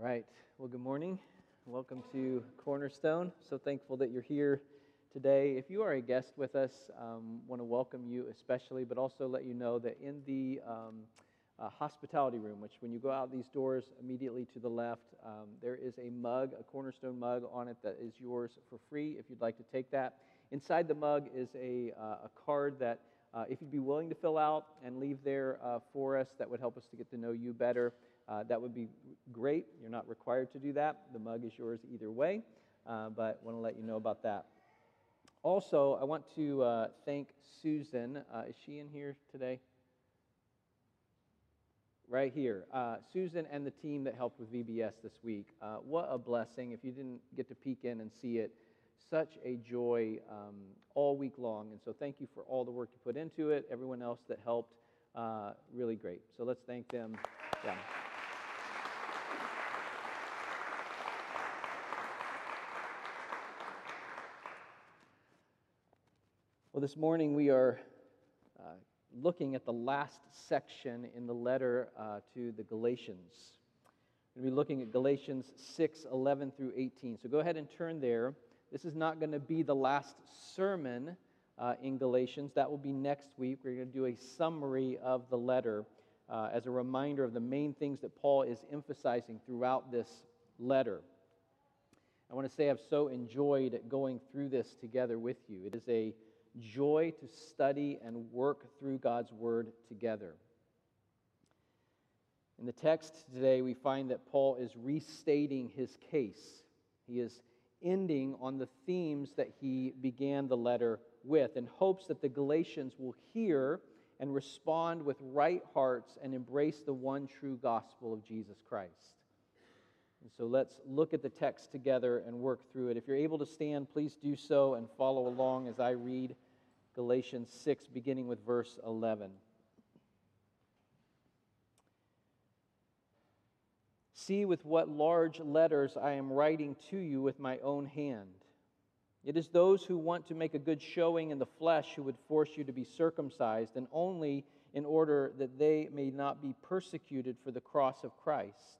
right. Well, good morning. Welcome to Cornerstone. So thankful that you're here today. If you are a guest with us, um, want to welcome you especially, but also let you know that in the um, uh, hospitality room, which when you go out these doors immediately to the left, um, there is a mug, a Cornerstone mug on it that is yours for free if you'd like to take that. Inside the mug is a, uh, a card that uh, if you'd be willing to fill out and leave there uh, for us, that would help us to get to know you better. Uh, that would be great. You're not required to do that. The mug is yours either way, uh, but want to let you know about that. Also, I want to uh, thank Susan. Uh, is she in here today? Right here. Uh, Susan and the team that helped with VBS this week. Uh, what a blessing. If you didn't get to peek in and see it, such a joy um, all week long. And so, thank you for all the work you put into it. Everyone else that helped, really great. So, let's thank them. Yeah. Well, this morning we are uh, looking at the last section in the letter uh, to the Galatians. We're going to be looking at Galatians 6 11 through 18. So go ahead and turn there. This is not going to be the last sermon uh, in Galatians. That will be next week. We're going to do a summary of the letter uh, as a reminder of the main things that Paul is emphasizing throughout this letter. I want to say I've so enjoyed going through this together with you. It is a joy to study and work through God's Word together. In the text today, we find that Paul is restating his case. He is ending on the themes that he began the letter with in hopes that the Galatians will hear and respond with right hearts and embrace the one true gospel of Jesus Christ. And so let's look at the text together and work through it. If you're able to stand, please do so and follow along as I read Galatians 6, beginning with verse 11. See with what large letters I am writing to you with my own hand. It is those who want to make a good showing in the flesh who would force you to be circumcised, and only in order that they may not be persecuted for the cross of Christ.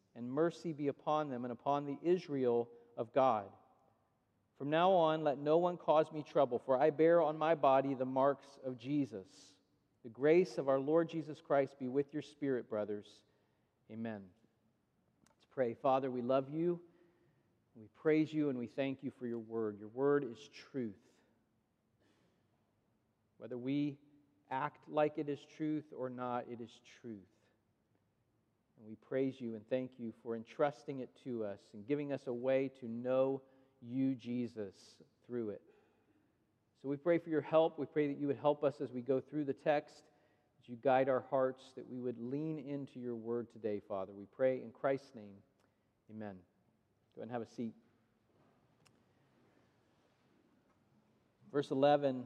and mercy be upon them and upon the Israel of God. From now on, let no one cause me trouble, for I bear on my body the marks of Jesus. The grace of our Lord Jesus Christ be with your spirit, brothers. Amen. Let's pray. Father, we love you. We praise you and we thank you for your word. Your word is truth. Whether we act like it is truth or not, it is truth. And we praise you and thank you for entrusting it to us and giving us a way to know you, Jesus, through it. So we pray for your help. We pray that you would help us as we go through the text, as you guide our hearts, that we would lean into your word today, Father. We pray in Christ's name. Amen. Go ahead and have a seat. Verse 11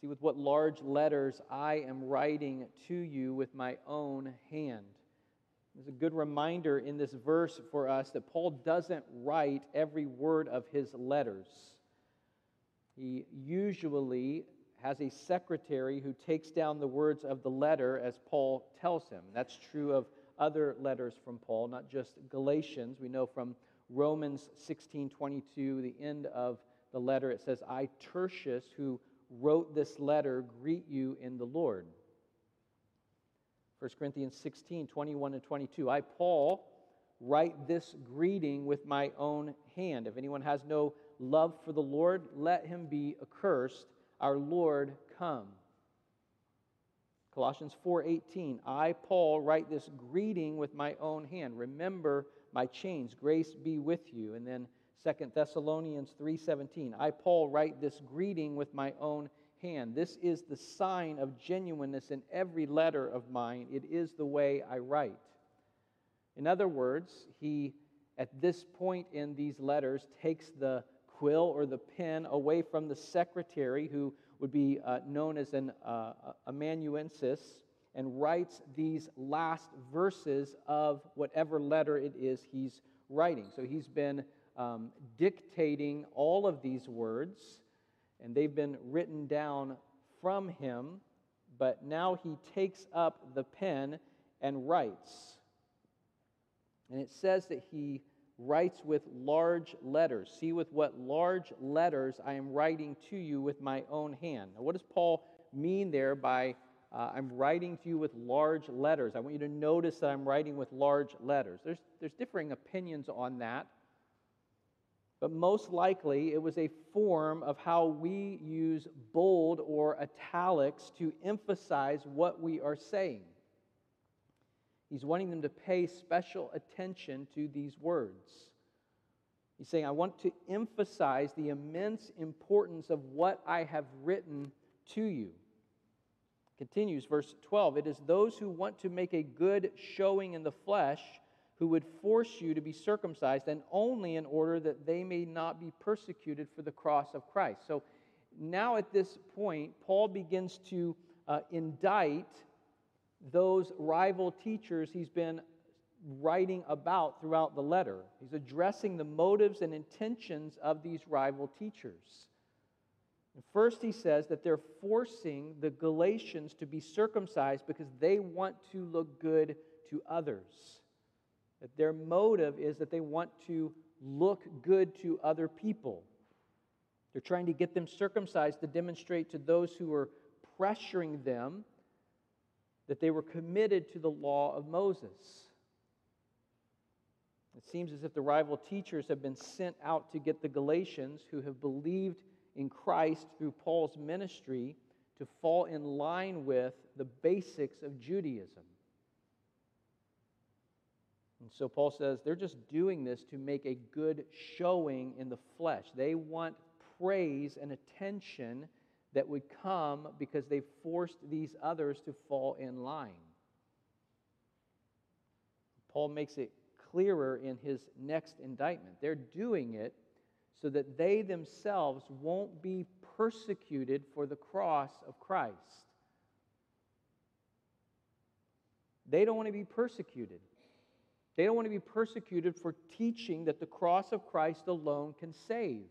See with what large letters I am writing to you with my own hand. There's a good reminder in this verse for us that Paul doesn't write every word of his letters. He usually has a secretary who takes down the words of the letter as Paul tells him. That's true of other letters from Paul, not just Galatians. We know from Romans 16:22, the end of the letter, it says, "I Tertius, who wrote this letter, greet you in the Lord." 1 Corinthians 16, 21 and 22. I, Paul, write this greeting with my own hand. If anyone has no love for the Lord, let him be accursed. Our Lord come. Colossians 4:18 I Paul write this greeting with my own hand remember my chains grace be with you and then 2 Thessalonians 3:17 I Paul write this greeting with my own hand. This is the sign of genuineness in every letter of mine. It is the way I write. In other words, he at this point in these letters, takes the quill or the pen away from the secretary, who would be uh, known as an uh, amanuensis, and writes these last verses of whatever letter it is he's writing. So he's been um, dictating all of these words, and they've been written down from him, but now he takes up the pen and writes. And it says that he writes with large letters. See with what large letters I am writing to you with my own hand. Now, what does Paul mean there by uh, I'm writing to you with large letters? I want you to notice that I'm writing with large letters. There's, there's differing opinions on that, but most likely it was a form of how we use bold or italics to emphasize what we are saying. He's wanting them to pay special attention to these words. He's saying, I want to emphasize the immense importance of what I have written to you. Continues, verse 12 It is those who want to make a good showing in the flesh who would force you to be circumcised, and only in order that they may not be persecuted for the cross of Christ. So now at this point, Paul begins to uh, indict those rival teachers he's been writing about throughout the letter. He's addressing the motives and intentions of these rival teachers. First, he says that they're forcing the Galatians to be circumcised because they want to look good to others. That their motive is that they want to look good to other people. They're trying to get them circumcised to demonstrate to those who are pressuring them that they were committed to the law of Moses. It seems as if the rival teachers have been sent out to get the Galatians who have believed in Christ through Paul's ministry to fall in line with the basics of Judaism. And so Paul says they're just doing this to make a good showing in the flesh. They want praise and attention that would come because they forced these others to fall in line. Paul makes it clearer in his next indictment. They're doing it so that they themselves won't be persecuted for the cross of Christ. They don't want to be persecuted. They don't want to be persecuted for teaching that the cross of Christ alone can save.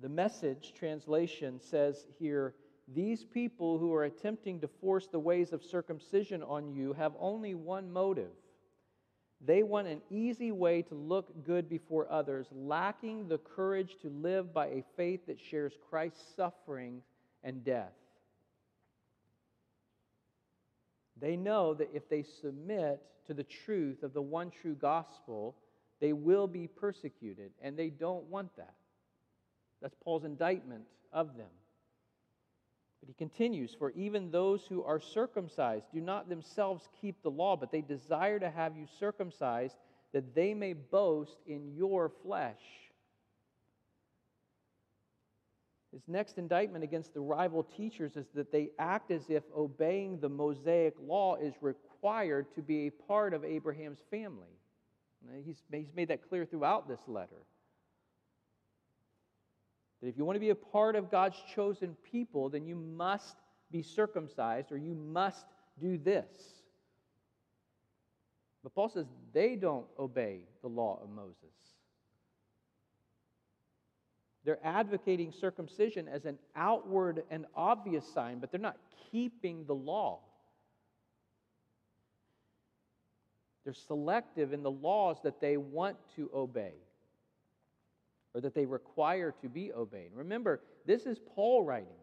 The message translation says here these people who are attempting to force the ways of circumcision on you have only one motive. They want an easy way to look good before others, lacking the courage to live by a faith that shares Christ's suffering and death. They know that if they submit to the truth of the one true gospel, they will be persecuted, and they don't want that. That's Paul's indictment of them. But he continues For even those who are circumcised do not themselves keep the law, but they desire to have you circumcised, that they may boast in your flesh. His next indictment against the rival teachers is that they act as if obeying the Mosaic law is required to be a part of Abraham's family. He's, he's made that clear throughout this letter. That if you want to be a part of God's chosen people, then you must be circumcised or you must do this. But Paul says they don't obey the law of Moses. They're advocating circumcision as an outward and obvious sign, but they're not keeping the law. They're selective in the laws that they want to obey or that they require to be obeyed. Remember, this is Paul writing.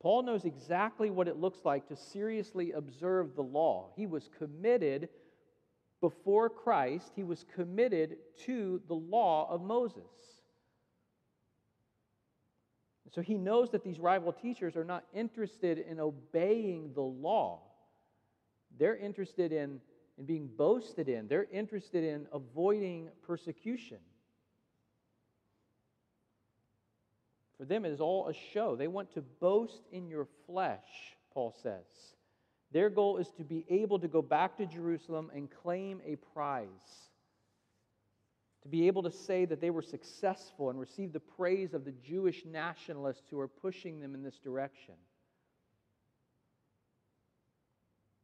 Paul knows exactly what it looks like to seriously observe the law. He was committed before Christ, he was committed to the law of Moses. So he knows that these rival teachers are not interested in obeying the law. They're interested in and being boasted in. They're interested in avoiding persecution. For them, it is all a show. They want to boast in your flesh, Paul says. Their goal is to be able to go back to Jerusalem and claim a prize. To be able to say that they were successful and receive the praise of the Jewish nationalists who are pushing them in this direction.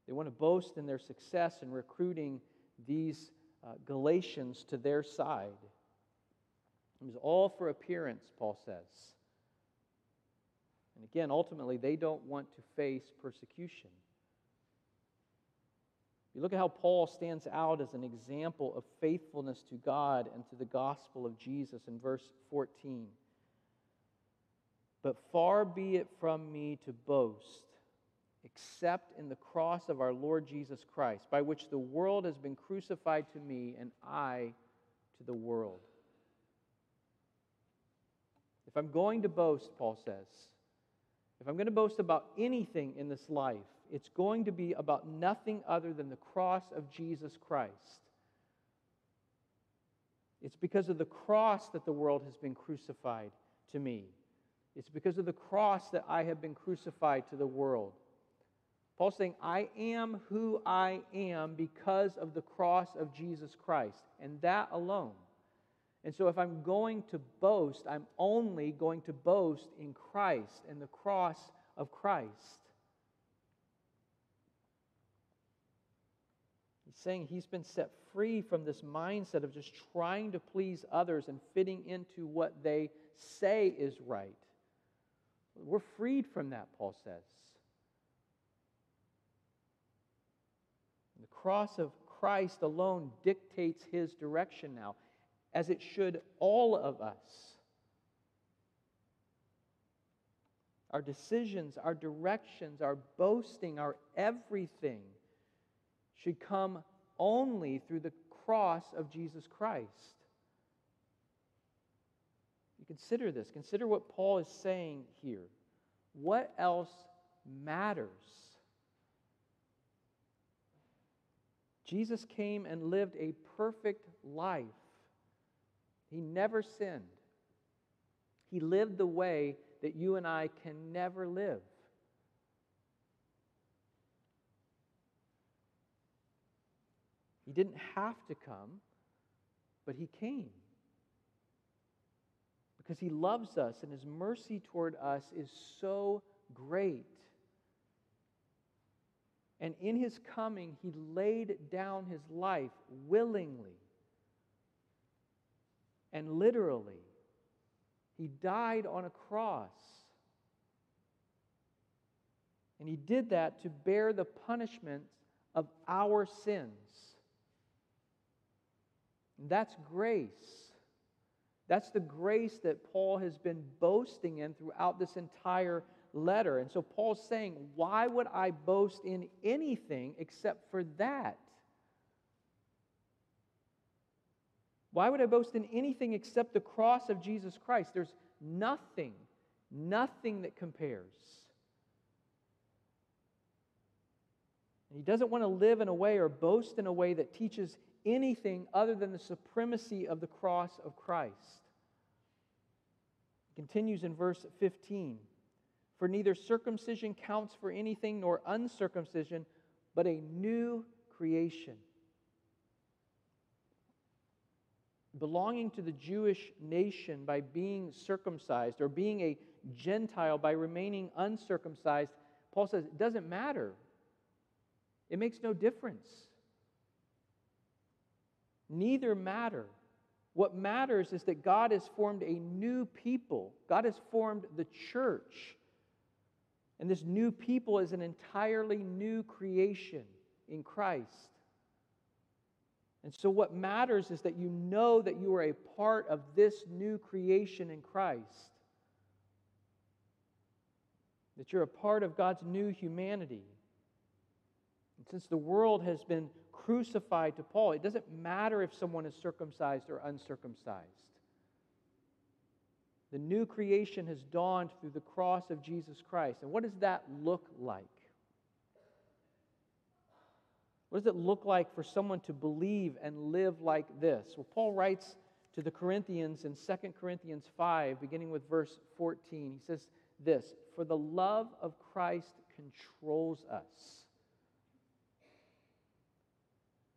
They want to boast in their success in recruiting these uh, Galatians to their side. It was all for appearance, Paul says. And again, ultimately, they don't want to face persecution. You look at how Paul stands out as an example of faithfulness to God and to the gospel of Jesus in verse 14. But far be it from me to boast except in the cross of our Lord Jesus Christ, by which the world has been crucified to me and I to the world. If I'm going to boast, Paul says, if I'm going to boast about anything in this life, it's going to be about nothing other than the cross of Jesus Christ. It's because of the cross that the world has been crucified to me. It's because of the cross that I have been crucified to the world. Paul's saying, I am who I am because of the cross of Jesus Christ, and that alone. And so, if I'm going to boast, I'm only going to boast in Christ and the cross of Christ. Saying he's been set free from this mindset of just trying to please others and fitting into what they say is right. We're freed from that, Paul says. The cross of Christ alone dictates his direction now, as it should all of us. Our decisions, our directions, our boasting, our everything should come only through the cross of Jesus Christ. You consider this. Consider what Paul is saying here. What else matters? Jesus came and lived a perfect life. He never sinned. He lived the way that you and I can never live. He didn't have to come, but He came. Because He loves us and His mercy toward us is so great. And in his coming, he laid down his life willingly and literally. He died on a cross. And he did that to bear the punishment of our sins. That's grace. That's the grace that Paul has been boasting in throughout this entire letter. And so Paul's saying, Why would I boast in anything except for that? Why would I boast in anything except the cross of Jesus Christ? There's nothing, nothing that compares. And he doesn't want to live in a way or boast in a way that teaches anything other than the supremacy of the cross of Christ. He continues in verse 15. For neither circumcision counts for anything nor uncircumcision, but a new creation. Belonging to the Jewish nation by being circumcised or being a Gentile by remaining uncircumcised, Paul says it doesn't matter. It makes no difference. Neither matter. What matters is that God has formed a new people, God has formed the church. And this new people is an entirely new creation in Christ. And so, what matters is that you know that you are a part of this new creation in Christ. That you're a part of God's new humanity. And since the world has been crucified to Paul, it doesn't matter if someone is circumcised or uncircumcised. The new creation has dawned through the cross of Jesus Christ. And what does that look like? What does it look like for someone to believe and live like this? Well, Paul writes to the Corinthians in 2 Corinthians 5, beginning with verse 14. He says this For the love of Christ controls us,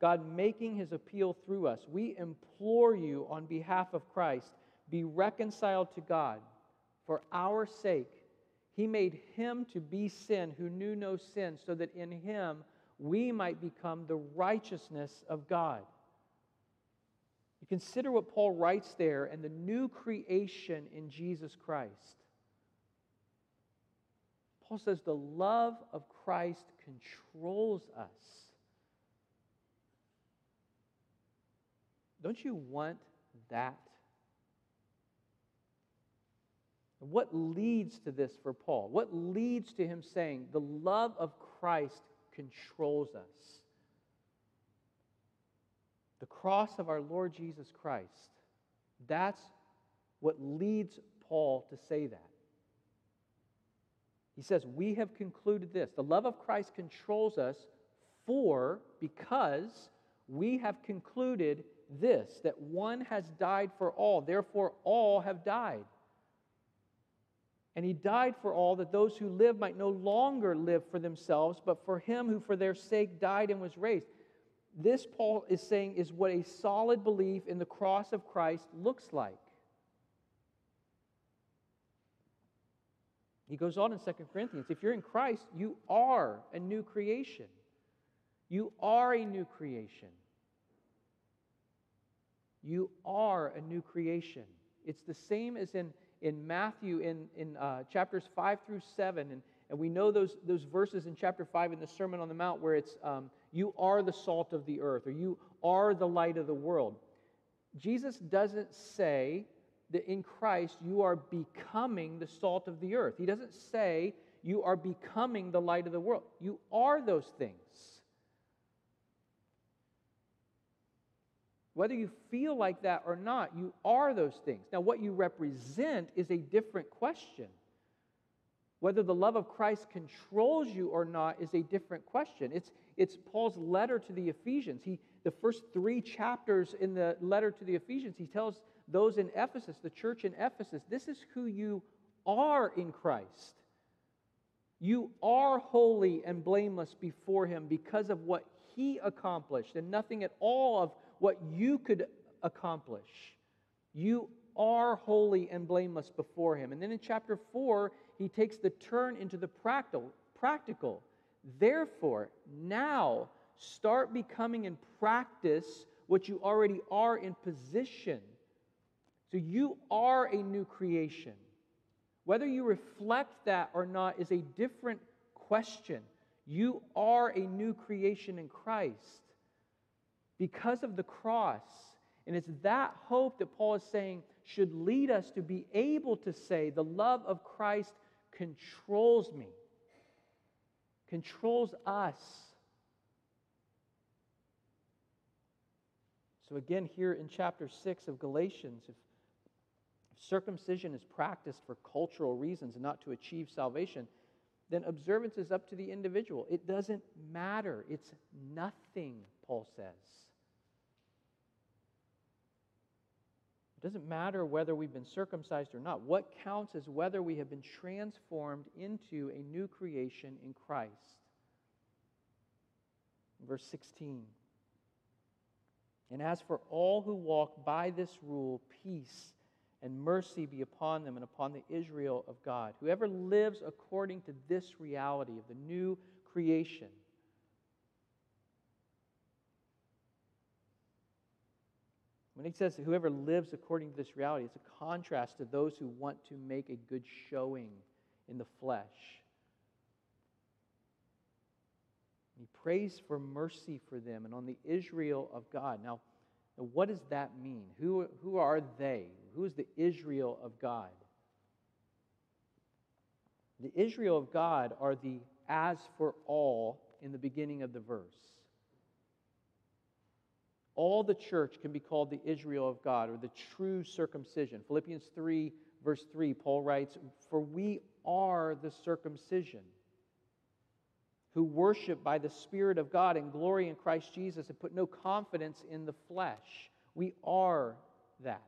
God making his appeal through us. We implore you on behalf of Christ, be reconciled to God. For our sake, he made him to be sin who knew no sin, so that in him we might become the righteousness of God. You consider what Paul writes there and the new creation in Jesus Christ. Paul says the love of Christ controls us. Don't you want that? What leads to this for Paul? What leads to him saying, the love of Christ controls us? The cross of our Lord Jesus Christ. That's what leads Paul to say that. He says, We have concluded this. The love of Christ controls us for, because we have concluded this, that one has died for all. Therefore, all have died. And he died for all that those who live might no longer live for themselves, but for him who for their sake died and was raised. This, Paul is saying, is what a solid belief in the cross of Christ looks like. He goes on in 2 Corinthians if you're in Christ, you are a new creation. You are a new creation. You are a new creation. It's the same as in in Matthew in, in uh, chapters 5 through 7. And, and we know those, those verses in chapter 5 in the Sermon on the Mount where it's, um, you are the salt of the earth, or you are the light of the world. Jesus doesn't say that in Christ you are becoming the salt of the earth. He doesn't say you are becoming the light of the world. You are those things. Whether you feel like that or not, you are those things. Now, what you represent is a different question. Whether the love of Christ controls you or not is a different question. It's, it's Paul's letter to the Ephesians. He, the first three chapters in the letter to the Ephesians, he tells those in Ephesus, the church in Ephesus, this is who you are in Christ. You are holy and blameless before him because of what he accomplished and nothing at all of what you could accomplish. You are holy and blameless before him. And then in chapter 4, he takes the turn into the practical. practical. Therefore, now start becoming in practice what you already are in position. So you are a new creation. Whether you reflect that or not is a different question. You are a new creation in Christ because of the cross. And it's that hope that Paul is saying should lead us to be able to say, the love of Christ controls me, controls us. So, again, here in chapter 6 of Galatians, if circumcision is practiced for cultural reasons and not to achieve salvation, then observance is up to the individual. It doesn't matter. It's nothing, Paul says. It doesn't matter whether we've been circumcised or not. What counts is whether we have been transformed into a new creation in Christ. Verse 16. And as for all who walk by this rule, peace and mercy be upon them and upon the Israel of God. Whoever lives according to this reality of the new creation When he says whoever lives according to this reality, it's a contrast to those who want to make a good showing in the flesh. He prays for mercy for them and on the Israel of God. Now, what does that mean? Who, who are they? Who is the Israel of God? The Israel of God are the as for all in the beginning of the verse. All the church can be called the Israel of God or the true circumcision. Philippians 3, verse 3, Paul writes, For we are the circumcision who worship by the Spirit of God and glory in Christ Jesus and put no confidence in the flesh. We are that.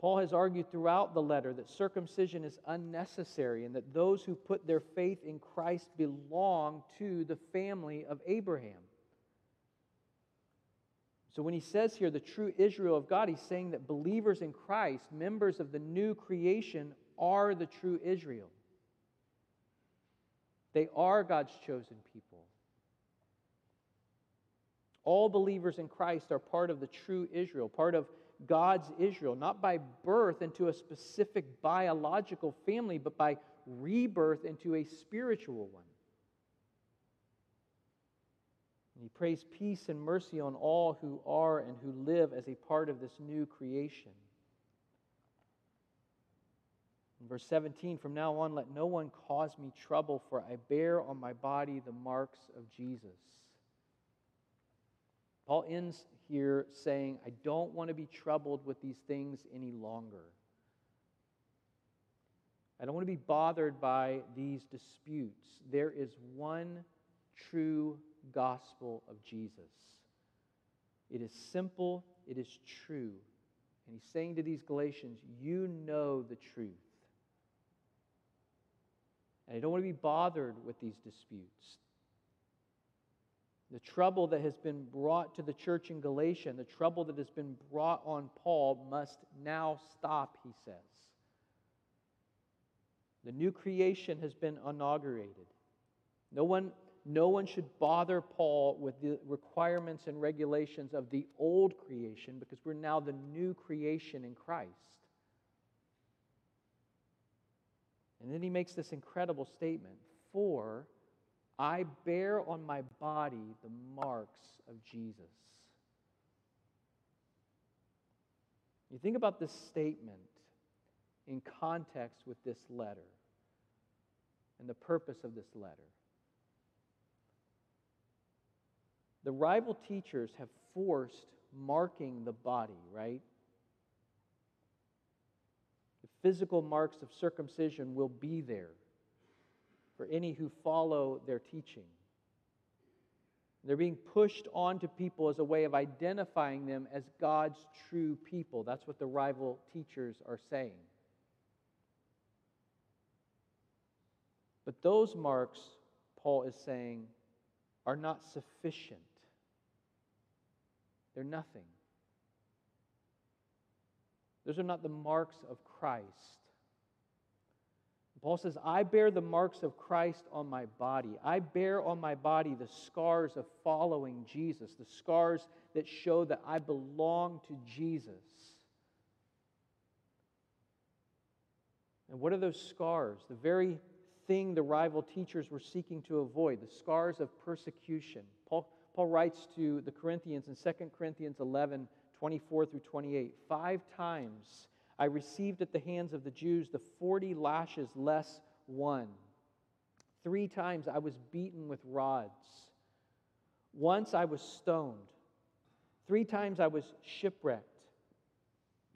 Paul has argued throughout the letter that circumcision is unnecessary and that those who put their faith in Christ belong to the family of Abraham. So when he says here the true Israel of God, he's saying that believers in Christ, members of the new creation, are the true Israel. They are God's chosen people. All believers in Christ are part of the true Israel, part of God's Israel, not by birth into a specific biological family, but by rebirth into a spiritual one. And he prays peace and mercy on all who are and who live as a part of this new creation. In verse 17, from now on, let no one cause me trouble, for I bear on my body the marks of Jesus. Paul ends here saying, I don't want to be troubled with these things any longer. I don't want to be bothered by these disputes. There is one true gospel of Jesus. It is simple, it is true. And he's saying to these Galatians, You know the truth. And I don't want to be bothered with these disputes. The trouble that has been brought to the church in Galatia, and the trouble that has been brought on Paul, must now stop, he says. The new creation has been inaugurated. No one, no one should bother Paul with the requirements and regulations of the old creation because we're now the new creation in Christ. And then he makes this incredible statement For I bear on my body the marks of Jesus. You think about this statement in context with this letter and the purpose of this letter. The rival teachers have forced marking the body, right? The physical marks of circumcision will be there for any who follow their teaching. They're being pushed onto people as a way of identifying them as God's true people. That's what the rival teachers are saying. But those marks, Paul is saying, are not sufficient. They're nothing. Those are not the marks of Christ. Paul says, I bear the marks of Christ on my body. I bear on my body the scars of following Jesus, the scars that show that I belong to Jesus. And what are those scars? The very thing the rival teachers were seeking to avoid, the scars of persecution. Paul, Paul writes to the Corinthians in 2 Corinthians 11 24 through 28. Five times I received at the hands of the Jews the 40 lashes less one. Three times I was beaten with rods. Once I was stoned. Three times I was shipwrecked.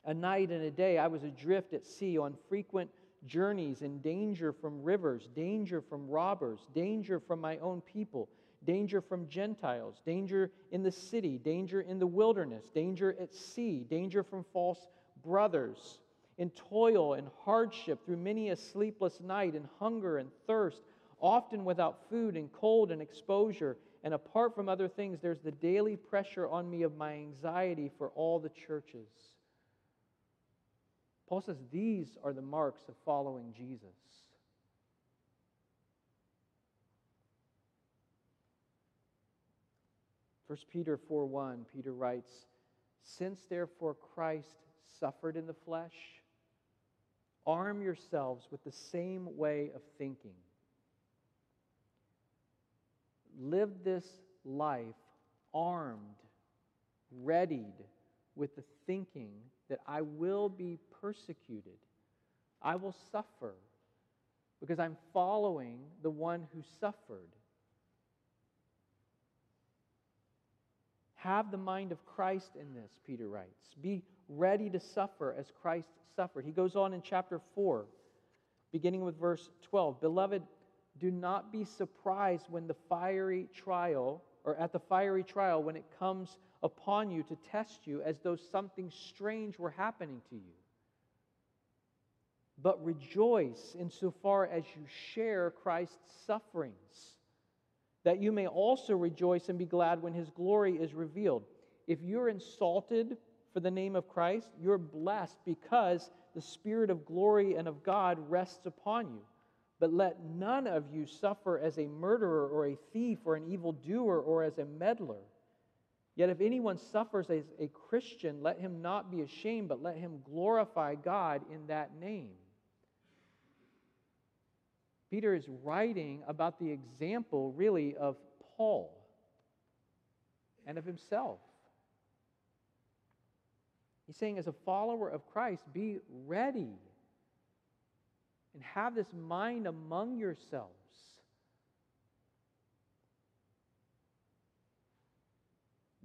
A night and a day I was adrift at sea on frequent journeys in danger from rivers, danger from robbers, danger from my own people, danger from Gentiles, danger in the city, danger in the wilderness, danger at sea, danger from false brothers, in toil and hardship through many a sleepless night, in hunger and thirst, often without food and cold and exposure. And apart from other things, there's the daily pressure on me of my anxiety for all the churches. Paul says these are the marks of following Jesus. 1 Peter 4 1, Peter writes, Since therefore Christ suffered in the flesh, arm yourselves with the same way of thinking. Live this life armed, readied with the thinking that I will be persecuted, I will suffer, because I'm following the one who suffered. Have the mind of Christ in this, Peter writes. Be ready to suffer as Christ suffered. He goes on in chapter 4, beginning with verse 12. Beloved, do not be surprised when the fiery trial, or at the fiery trial, when it comes upon you to test you as though something strange were happening to you. But rejoice insofar as you share Christ's sufferings, that you may also rejoice and be glad when his glory is revealed. If you're insulted for the name of Christ, you're blessed because the Spirit of glory and of God rests upon you. But let none of you suffer as a murderer or a thief or an evildoer or as a meddler. Yet if anyone suffers as a Christian, let him not be ashamed, but let him glorify God in that name. Peter is writing about the example, really, of Paul and of himself. He's saying, as a follower of Christ, be ready and have this mind among yourselves.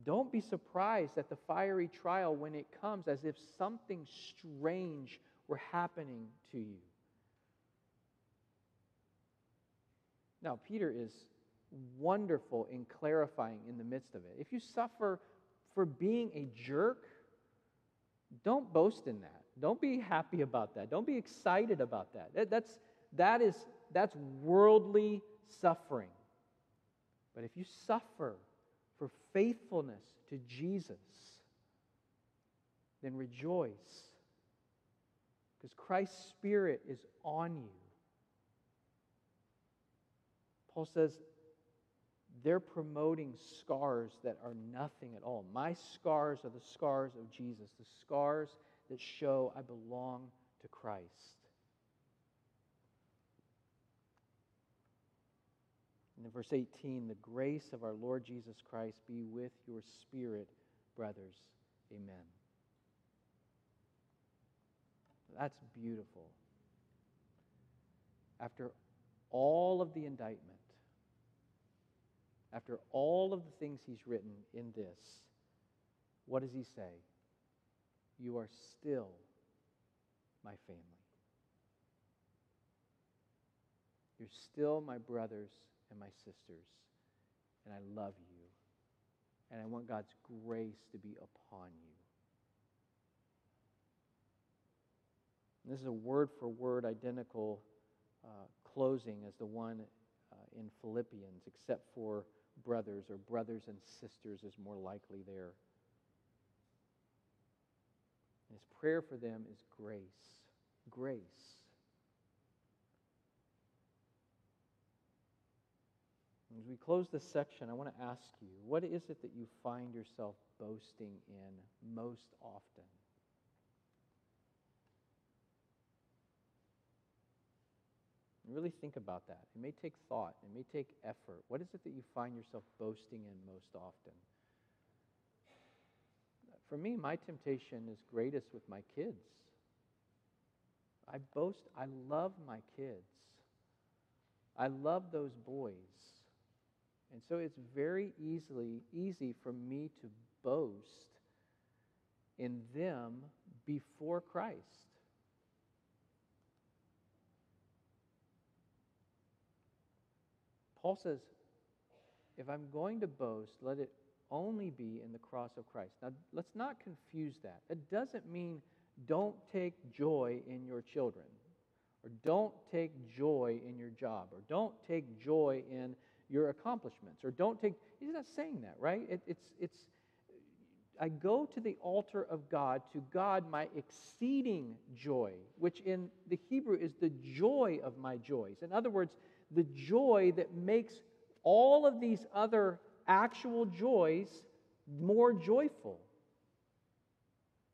Don't be surprised at the fiery trial when it comes as if something strange were happening to you. Now, Peter is wonderful in clarifying in the midst of it. If you suffer for being a jerk, don't boast in that. Don't be happy about that. Don't be excited about that. That's, that is, that's worldly suffering. But if you suffer for faithfulness to Jesus, then rejoice because Christ's Spirit is on you. Paul says they're promoting scars that are nothing at all. My scars are the scars of Jesus, the scars that show I belong to Christ. And in verse 18, the grace of our Lord Jesus Christ be with your spirit, brothers. Amen. That's beautiful. After all of the indictment, after all of the things he's written in this, what does he say? You are still my family. You're still my brothers and my sisters, and I love you. And I want God's grace to be upon you. And this is a word for word identical uh, closing as the one uh, in Philippians, except for brothers or brothers and sisters is more likely there. And his prayer for them is grace. Grace. As we close this section, I want to ask you what is it that you find yourself boasting in most often? Really think about that. It may take thought, it may take effort. What is it that you find yourself boasting in most often? For me, my temptation is greatest with my kids. I boast, I love my kids. I love those boys. And so it's very easily easy for me to boast in them before Christ. Paul says, if I'm going to boast, let it only be in the cross of Christ. Now, let's not confuse that. It doesn't mean don't take joy in your children, or don't take joy in your job, or don't take joy in your accomplishments, or don't take. He's not saying that, right? It, it's, it's, I go to the altar of God, to God my exceeding joy, which in the Hebrew is the joy of my joys. In other words, the joy that makes all of these other actual joys more joyful.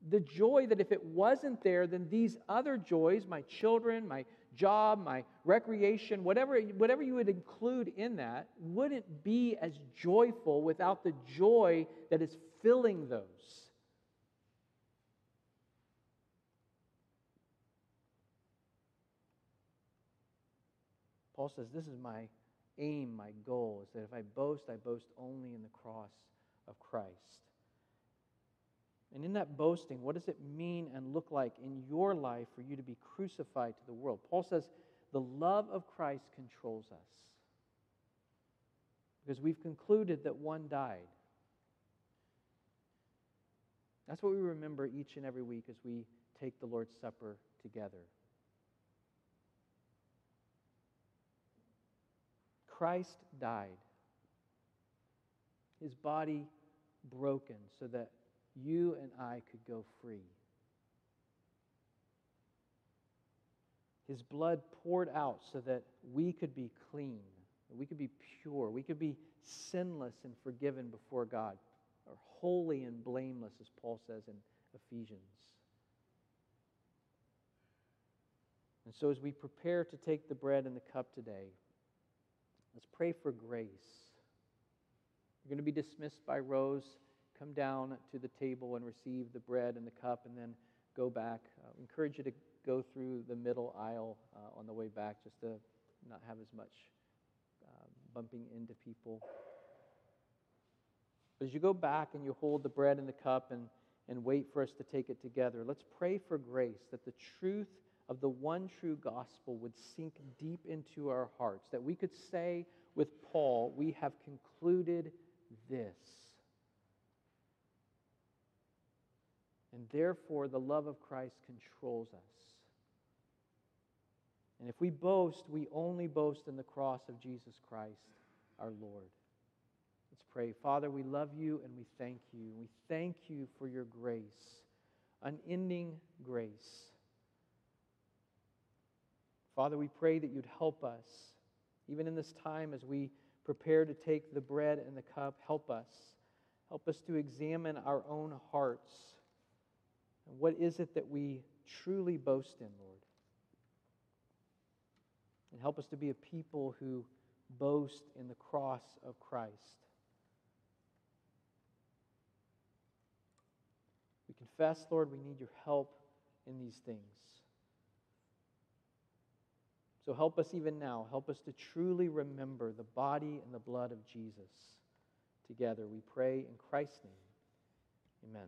The joy that if it wasn't there, then these other joys, my children, my job, my recreation, whatever, whatever you would include in that, wouldn't be as joyful without the joy that is filling those. Paul says, This is my aim, my goal, is that if I boast, I boast only in the cross of Christ. And in that boasting, what does it mean and look like in your life for you to be crucified to the world? Paul says, the love of Christ controls us. Because we've concluded that one died. That's what we remember each and every week as we take the Lord's Supper together. Christ died, his body broken so that you and I could go free. His blood poured out so that we could be clean, we could be pure, we could be sinless and forgiven before God, or holy and blameless, as Paul says in Ephesians. And so, as we prepare to take the bread and the cup today, let's pray for grace. You're going to be dismissed by rows come down to the table and receive the bread and the cup and then go back. Uh, encourage you to go through the middle aisle uh, on the way back just to not have as much uh, bumping into people. As you go back and you hold the bread and the cup and, and wait for us to take it together, let's pray for grace that the truth of the one true gospel would sink deep into our hearts, that we could say with Paul, We have concluded this. And therefore, the love of Christ controls us. And if we boast, we only boast in the cross of Jesus Christ, our Lord. Let's pray. Father, we love you and we thank you. We thank you for your grace, unending grace. Father, we pray that you'd help us, even in this time as we prepare to take the bread and the cup. Help us. Help us to examine our own hearts and what is it that we truly boast in, Lord? And help us to be a people who boast in the cross of Christ. We confess, Lord, we need your help in these things. So help us even now. Help us to truly remember the body and the blood of Jesus together. We pray in Christ's name. Amen.